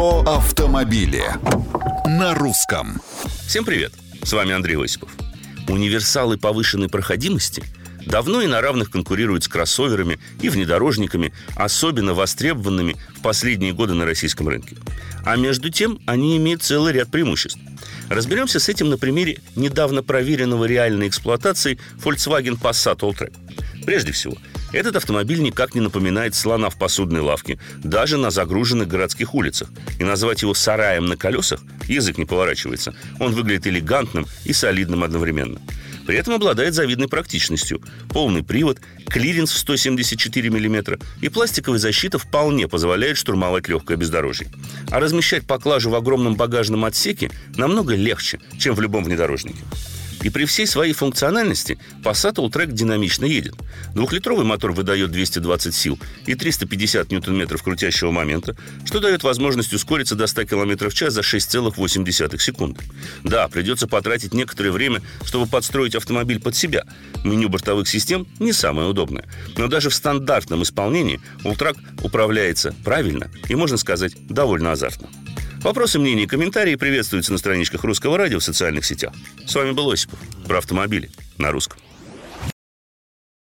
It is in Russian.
Про автомобили на русском. Всем привет! С вами Андрей Осипов. Универсалы повышенной проходимости давно и на равных конкурируют с кроссоверами и внедорожниками, особенно востребованными в последние годы на российском рынке. А между тем они имеют целый ряд преимуществ. Разберемся с этим на примере недавно проверенного реальной эксплуатации Volkswagen Passat Alltrack. Прежде всего, этот автомобиль никак не напоминает слона в посудной лавке, даже на загруженных городских улицах. И назвать его сараем на колесах язык не поворачивается. Он выглядит элегантным и солидным одновременно. При этом обладает завидной практичностью. Полный привод, клиренс в 174 мм и пластиковая защита вполне позволяет штурмовать легкое бездорожье. А размещать поклажу в огромном багажном отсеке намного легче, чем в любом внедорожнике. И при всей своей функциональности Passat Alltrack динамично едет. Двухлитровый мотор выдает 220 сил и 350 ньютон-метров крутящего момента, что дает возможность ускориться до 100 км в час за 6,8 секунды. Да, придется потратить некоторое время, чтобы подстроить автомобиль под себя. Меню бортовых систем не самое удобное. Но даже в стандартном исполнении Alltrack управляется правильно и, можно сказать, довольно азартно. Вопросы, мнения и комментарии приветствуются на страничках Русского радио в социальных сетях. С вами был Осипов. Про автомобили на русском.